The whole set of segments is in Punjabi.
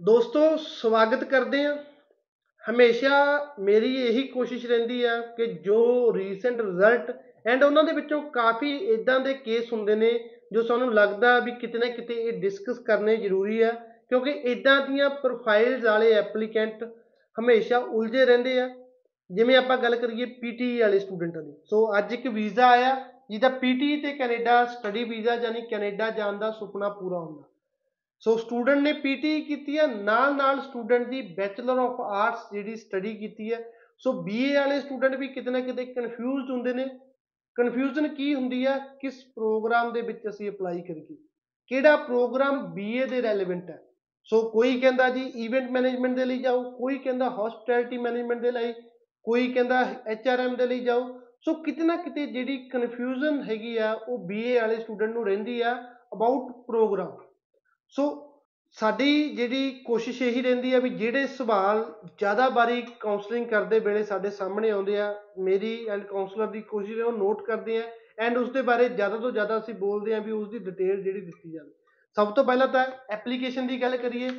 ਦੋਸਤੋ, ਸਵਾਗਤ ਕਰਦੇ ਹਾਂ। ਹਮੇਸ਼ਾ ਮੇਰੀ ਇਹੀ ਕੋਸ਼ਿਸ਼ ਰਹਿੰਦੀ ਆ ਕਿ ਜੋ ਰੀਸੈਂਟ ਰਿਜ਼ਲਟ ਐਂਡ ਉਹਨਾਂ ਦੇ ਵਿੱਚੋਂ ਕਾਫੀ ਇਦਾਂ ਦੇ ਕੇਸ ਹੁੰਦੇ ਨੇ ਜੋ ਸਾਨੂੰ ਲੱਗਦਾ ਵੀ ਕਿਤੇ ਨਾ ਕਿਤੇ ਇਹ ਡਿਸਕਸ ਕਰਨੇ ਜ਼ਰੂਰੀ ਆ, ਕਿਉਂਕਿ ਇਦਾਂ ਦੀਆਂ ਪ੍ਰੋਫਾਈਲਸ ਵਾਲੇ ਐਪਲੀਕੈਂਟ ਹਮੇਸ਼ਾ ਉਲਝੇ ਰਹਿੰਦੇ ਆ। ਜਿਵੇਂ ਆਪਾਂ ਗੱਲ ਕਰੀਏ ਪੀਟੀ ਵਾਲੇ ਸਟੂਡੈਂਟਾਂ ਦੀ। ਸੋ ਅੱਜ ਇੱਕ ਵੀਜ਼ਾ ਆਇਆ, ਜਿਹਦਾ ਪੀਟੀ ਤੇ ਕੈਨੇਡਾ ਸਟੱਡੀ ਵੀਜ਼ਾ ਯਾਨੀ ਕੈਨੇਡਾ ਜਾਣ ਦਾ ਸੁਪਨਾ ਪੂਰਾ ਹੁੰਦਾ। ਸੋ ਸਟੂਡੈਂਟ ਨੇ ਪੀਟੀ ਕੀਤੀ ਹੈ। ਨਾਲ ਨਾਲ ਸਟੂਡੈਂਟ ਦੀ ਬੈਚਲਰ ਆਫ ਆਰਟਸ ਜਿਹੜੀ ਸਟੱਡੀ ਕੀਤੀ ਹੈ। ਸੋ ਬੀਏ ਵਾਲੇ ਸਟੂਡੈਂਟ ਵੀ ਕਿਤੇ ਨਾ ਕਿਤੇ ਕਨਫਿਊਜ਼ਡ ਹੁੰਦੇ ਨੇ। ਕਨਫਿਊਜ਼ਨ ਕੀ ਹੁੰਦੀ ਹੈ? ਕਿਸ ਪ੍ਰੋਗਰਾਮ ਦੇ ਵਿੱਚ ਅਸੀਂ ਅਪਲਾਈ ਕਰੀਏ। ਕਿਹੜਾ ਪ੍ਰੋਗਰਾਮ ਬੀਏ ਦੇ ਰੈਲੇਵੈਂਟ ਹੈ? ਸੋ ਕੋਈ ਕਹਿੰਦਾ ਜੀ ਇਵੈਂਟ ਮੈਨੇਜਮੈਂਟ ਦੇ ਲਈ ਜਾਓ। ਕੋਈ ਕਹਿੰਦਾ ਹਸਪਿਟੈਲਿਟੀ ਮੈਨੇਜਮੈਂਟ ਦੇ ਲਈ। ਕੋਈ ਕਹਿੰਦਾ ਐਚਆਰਐਮ ਦੇ ਲਈ ਜਾਓ। ਸੋ ਕਿਤੇ ਨਾ ਕਿਤੇ ਜਿਹੜੀ ਕਨਫਿਊਜ਼ਨ ਹੈਗੀ ਆ, ਉਹ ਬੀਏ ਵਾਲੇ ਸਟੂਡੈਂਟ ਨੂੰ ਰਹਿੰਦੀ ਆ। ਅਬਾਊਟ ਪ੍ਰੋਗਰਾਮ ਸੋ ਸਾਡੀ ਜਿਹੜੀ ਕੋਸ਼ਿਸ਼ ਇਹੀ ਰਹਿੰਦੀ ਆ ਵੀ ਜਿਹੜੇ ਸਵਾਲ ਜ਼ਿਆਦਾ ਬਾਰੀ ਕਾਉਂਸਲਿੰਗ ਕਰਦੇ ਵੇਲੇ ਸਾਡੇ ਸਾਹਮਣੇ ਆਉਂਦੇ ਆ, ਮੇਰੀ ਐਂਡ ਕਾਉਂਸਲਰ ਦੀ ਕੋਸ਼ਿਸ਼ ਹੈ ਉਹ ਨੋਟ ਕਰਦੇ ਆ ਐਂਡ ਉਸ ਦੇ ਬਾਰੇ ਜ਼ਿਆਦਾ ਤੋਂ ਜ਼ਿਆਦਾ ਅਸੀਂ ਬੋਲਦੇ ਆ ਵੀ ਉਸ ਦੀ ਡਿਟੇਲ ਜਿਹੜੀ ਦਿੱਤੀ ਜਾਵੇ। ਸਭ ਤੋਂ ਪਹਿਲਾਂ ਤਾਂ ਐਪਲੀਕੇਸ਼ਨ ਦੀ ਗੱਲ ਕਰੀਏ,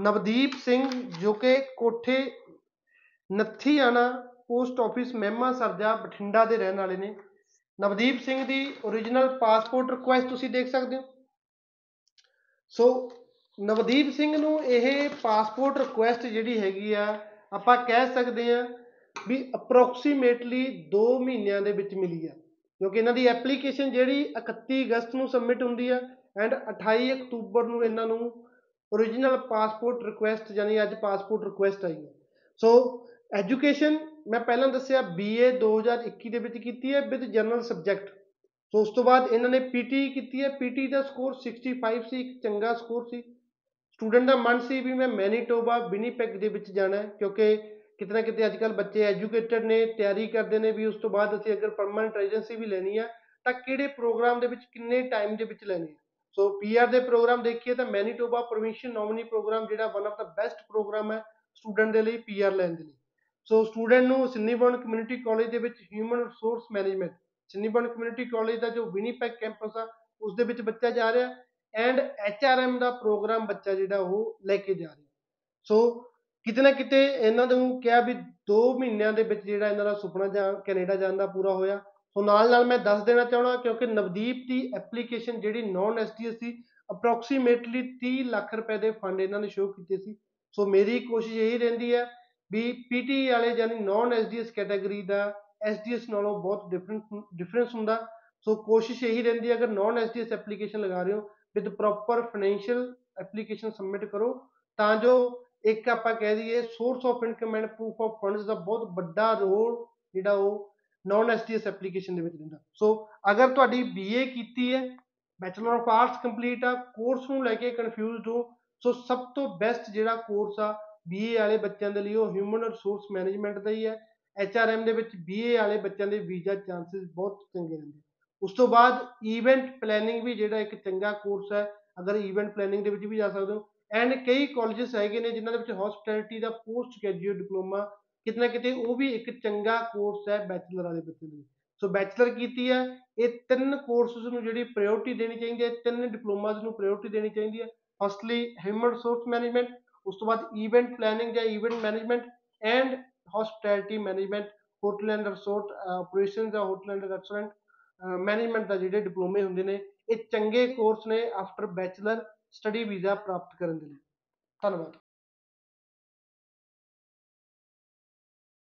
ਨਵਦੀਪ ਸਿੰਘ ਜੋ ਕਿ ਕੋਠੇ ਨੱਥੀ ਆਣਾ ਪੋਸਟ ਆਫਿਸ ਮਹਿਮਾ ਸਰਜਾ ਬਠਿੰਡਾ ਦੇ ਰਹਿਣ ਵਾਲੇ ਨੇ। ਨਵਦੀਪ ਸਿੰਘ ਦੀ origignal ਪਾਸਪੋਰਟ ਰਿਕੁਐਸਟ ਤੁਸੀਂ ਦੇਖ ਸਕਦੇ ਹੋ। ਸੋ ਨਵਦੀਪ ਸਿੰਘ ਨੂੰ ਇਹ ਪਾਸਪੋਰਟ ਰਿਕੁਐਸਟ ਜਿਹੜੀ ਹੈਗੀ ਆ, ਆਪਾਂ ਕਹਿ ਸਕਦੇ ਆ ਵੀ ਅਪਰੋਕਸੀਮੇਟਲੀ 2 ਮਹੀਨਿਆਂ ਦੇ ਵਿੱਚ ਮਿਲੀ ਆ। ਕਿਉਂਕਿ ਇਹਨਾਂ ਦੀ ਐਪਲੀਕੇਸ਼ਨ ਜਿਹੜੀ 31 ਅਗਸਤ ਨੂੰ ਸਬਮਿਟ ਹੁੰਦੀ ਆ ਐਂਡ 28 ਅਕਤੂਬਰ ਨੂੰ ਇਹਨਾਂ ਨੂੰ origignal ਪਾਸਪੋਰਟ ਰਿਕੁਐਸਟ ਯਾਨੀ ਅੱਜ ਪਾਸਪੋਰਟ ਰਿਕੁਐਸਟ ਆਈ ਹੈ ਸੋ ਐਜੂਕੇਸ਼ਨ ਮੈਂ ਪਹਿਲਾਂ ਦੱਸਿਆ BA 2021 ਦੇ ਵਿੱਚ ਕੀਤੀ ਹੈ ਵਿਦ ਜਨਰਲ ਸਬਜੈਕਟ ਸੋ ਉਸ ਤੋਂ ਬਾਅਦ ਇਹਨਾਂ ਨੇ ਪੀਟੀ ਕੀਤੀ ਹੈ। ਪੀਟੀ ਦਾ ਸਕੋਰ 65 ਸੀ, ਇੱਕ ਚੰਗਾ ਸਕੋਰ ਸੀ। ਸਟੂਡੈਂਟ ਦਾ ਮਨ ਸੀ ਵੀ ਮੈਂ ਮੈਨੀਟੋਬਾ, ਵਿਨੀਪੈਗ ਦੇ ਵਿੱਚ ਜਾਣਾ ਕਿਉਂਕਿ ਕਿਤੇ ਨਾ ਕਿਤੇ ਅੱਜਕੱਲ ਬੱਚੇ ਐਜੂਕੇਟਡ ਨੇ, ਤਿਆਰੀ ਕਰਦੇ ਨੇ ਵੀ ਉਸ ਤੋਂ ਬਾਅਦ ਅਸੀਂ ਅਗਰ ਪਰਮਨੈਂਟ ਰੈਜ਼ੀਡੈਂਸੀ ਵੀ ਲੈਣੀ ਆ ਤਾਂ ਕਿਹੜੇ ਪ੍ਰੋਗਰਾਮ ਦੇ ਵਿੱਚ ਕਿੰਨੇ ਟਾਈਮ ਦੇ ਵਿੱਚ ਲੈਣੀ ਹੈ। ਸੋ ਪੀਆਰ ਦੇ ਪ੍ਰੋਗਰਾਮ ਦੇਖੀਏ ਤਾਂ ਮੈਨੀਟੋਬਾ ਪ੍ਰੋਵਿੰਸ਼ੀਅਲ ਨੋਮਨੀ ਪ੍ਰੋਗਰਾਮ ਜਿਹੜਾ one of the best programme ਹੈ ਸਟੂਡੈਂਟ ਦੇ ਲਈ ਪੀਆਰ ਲੈਣ ਦੇ ਲਈ। ਸੋ ਸਟੂਡੈਂਟ ਨੂੰ ਸਿੰਨੀਬਰਨ ਕਮਿਊਨਿਟੀ ਕਾਲਜ ਦੇ ਵਿੱਚ ਹਿਊਮਨ ਰਿਸੋਰਸ ਮੈਨੇਜਮੈਂਟ ਸਿੰਨੀਬਰਨ ਕਮਿਊਨਿਟੀ ਕਾਲਜ ਦਾ ਜੋ ਵਿਨੀਪੈਗ ਕੈਂਪਸ ਆ ਉਸ ਦੇ ਵਿੱਚ ਬੱਚਾ ਜਾ ਰਿਹਾ ਐਂਡ ਐਚਆਰਐਮ ਦਾ ਪ੍ਰੋਗਰਾਮ ਬੱਚਾ ਜਿਹੜਾ ਉਹ ਲੈ ਕੇ ਜਾ ਰਿਹਾ। ਸੋ ਕਿਤੇ ਨਾ ਕਿਤੇ ਇਹਨਾਂ ਨੂੰ ਕਿਹਾ ਵੀ 2 ਮਹੀਨਿਆਂ ਦੇ ਵਿੱਚ ਜਿਹੜਾ ਇਹਨਾਂ ਦਾ ਸੁਪਨਾ ਜਾਂ ਕੈਨੇਡਾ ਜਾਣ ਦਾ ਪੂਰਾ ਹੋਇਆ। ਸੋ ਨਾਲ ਨਾਲ ਮੈਂ ਦੱਸ ਦੇਣਾ ਚਾਹਣਾ ਕਿਉਂਕਿ ਨਵਦੀਪ ਦੀ ਐਪਲੀਕੇਸ਼ਨ ਜਿਹੜੀ ਨਾਨ ਐਸਡੀਐਸ ਸੀ ਅਪਰੋਕਸੀਮੇਟਲੀ 30 ਲੱਖ ਰੁਪਏ ਦੇ ਫੰਡ ਇਹਨਾਂ ਨੇ ਸ਼ੋਅ ਕੀਤੇ ਸੀ। ਸੋ ਮੇਰੀ ਕੋਸ਼ਿਸ਼ ਇਹੀ ਰਹਿੰਦੀ ਹੈ ਵੀ ਪੀਟੀ ਵਾਲੇ ਯਾਨੀ non S D S category ਦਾ ਐਸਡੀਐਸ ਨਾਲੋਂ ਬਹੁਤ ਡਿਫਰੈਂਟ ਡਿਫਰੈਂਸ ਹੁੰਦਾ। ਸੋ ਕੋਸ਼ਿਸ਼ ਇਹੀ ਰਹਿੰਦੀ ਹੈ, ਅਗਰ ਨਾਨ ਐਸਡੀਐਸ ਐਪਲੀਕੇਸ਼ਨ ਲਗਾ ਰਹੇ ਹੋ with proper financial application submit ਕਰੋ, ਤਾਂ ਜੋ ਇੱਕ ਆਪਾਂ ਕਹਿ ਦਈਏ source of income and proof of funds ਦਾ ਬਹੁਤ ਵੱਡਾ ਰੋਲ ਜਿਹੜਾ ਉਹ ਨਾਨ ਐਸਡੀਐਸ ਐਪਲੀਕੇਸ਼ਨ ਦੇ ਵਿੱਚ ਦਿੰਦਾ। ਸੋ ਅਗਰ ਤੁਹਾਡੀ ਬੀਏ ਕੀਤੀ ਹੈ ਬੈਚਲਰ ਆਫ ਆਰਟਸ ਕੰਪਲੀਟ ਆ ਕੋਰਸ ਨੂੰ ਲੈ ਕੇ ਕਨਫਿਊਜ਼ਡ ਹੋ ਸੋ ਸਭ ਤੋਂ ਬੈਸਟ ਜਿਹੜਾ ਕੋਰਸ ਆ ਬੀਏ ਵਾਲੇ ਬੱਚਿਆਂ ਦੇ ਲਈ ਉਹ ਹਿਊਮਨ ਰਿਸੋਰਸ ਮੈਨੇਜਮੈਂਟ ਦਾ ਹੀ ਹੈ। ਐਚਆਰਐਮ ਦੇ ਵਿੱਚ ਬੀਏ ਵਾਲੇ ਬੱਚਿਆਂ ਦੇ ਵੀਜ਼ਾ ਚਾਂਸਸ ਬਹੁਤ ਚੰਗੇ ਰਹਿੰਦੇ ਉਸ ਤੋਂ ਬਾਅਦ ਇਵੈਂਟ ਪਲੈਨਿੰਗ ਵੀ ਜਿਹੜਾ ਇੱਕ ਚੰਗਾ ਕੋਰਸ ਹੈ, ਅਗਰ ਇਵੈਂਟ ਪਲੈਨਿੰਗ ਦੇ ਵਿੱਚ ਵੀ ਜਾ ਸਕਦੇ ਹੋ। ਐਂਡ ਕਈ ਕਾਲਜਸ ਹੈਗੇ ਨੇ ਜਿਨ੍ਹਾਂ ਦੇ ਵਿੱਚ ਹਸਪਿਟੈਲਿਟੀ ਦਾ ਪੋਸਟ ਗ੍ਰੈਜੂਏਟ ਡਿਪਲੋਮਾ ਕਿਤਨਾ ਕਿਤੇ ਉਹ ਵੀ ਇੱਕ ਚੰਗਾ ਕੋਰਸ ਹੈ ਬੈਚਲਰ ਵਾਲੇ ਬੱਚੇ ਲਈ। ਸੋ ਬੈਚਲਰ ਕੀਤੀ ਹੈ, ਇਹ ਤਿੰਨ ਕੋਰਸਸ ਨੂੰ ਜਿਹੜੀ ਪ੍ਰਾਇੋਰਟੀ ਦੇਣੀ ਚਾਹੀਦੀ ਹੈ ਤਿੰਨ ਡਿਪਲੋਮਾਸ ਨੂੰ ਪ੍ਰਾਇੋਰਟੀ ਦੇਣੀ ਚਾਹੀਦੀ ਹੈ। ਫਸਟਲੀ ਹਿਊਮਨ ਰਿਸੋਰਸ ਮੈਨੇਜਮੈਂਟ ਉਸ ਤੋਂ ਬਾਅਦ ਇਵੈਂਟ ਪਲੈਨਿੰਗ ਜਾਂ event management and hospitality management hotel and resort operation ਜਾਂ ਹੋਟਲ ਐਂਡ ਰੈਸਟੋਰੈਂਟ ਮੈਨੇਜਮੈਂਟ ਦਾ ਜਿਹੜੇ ਡਿਪਲੋਮੇ ਹੁੰਦੇ ਨੇ, ਇਹ ਚੰਗੇ ਕੋਰਸ ਨੇ ਆਫਟਰ ਬੈਚਲਰ ਸਟੱਡੀ ਵੀਜ਼ਾ ਪ੍ਰਾਪਤ ਕਰਨ ਦੇ ਲਈ। ਧੰਨਵਾਦ।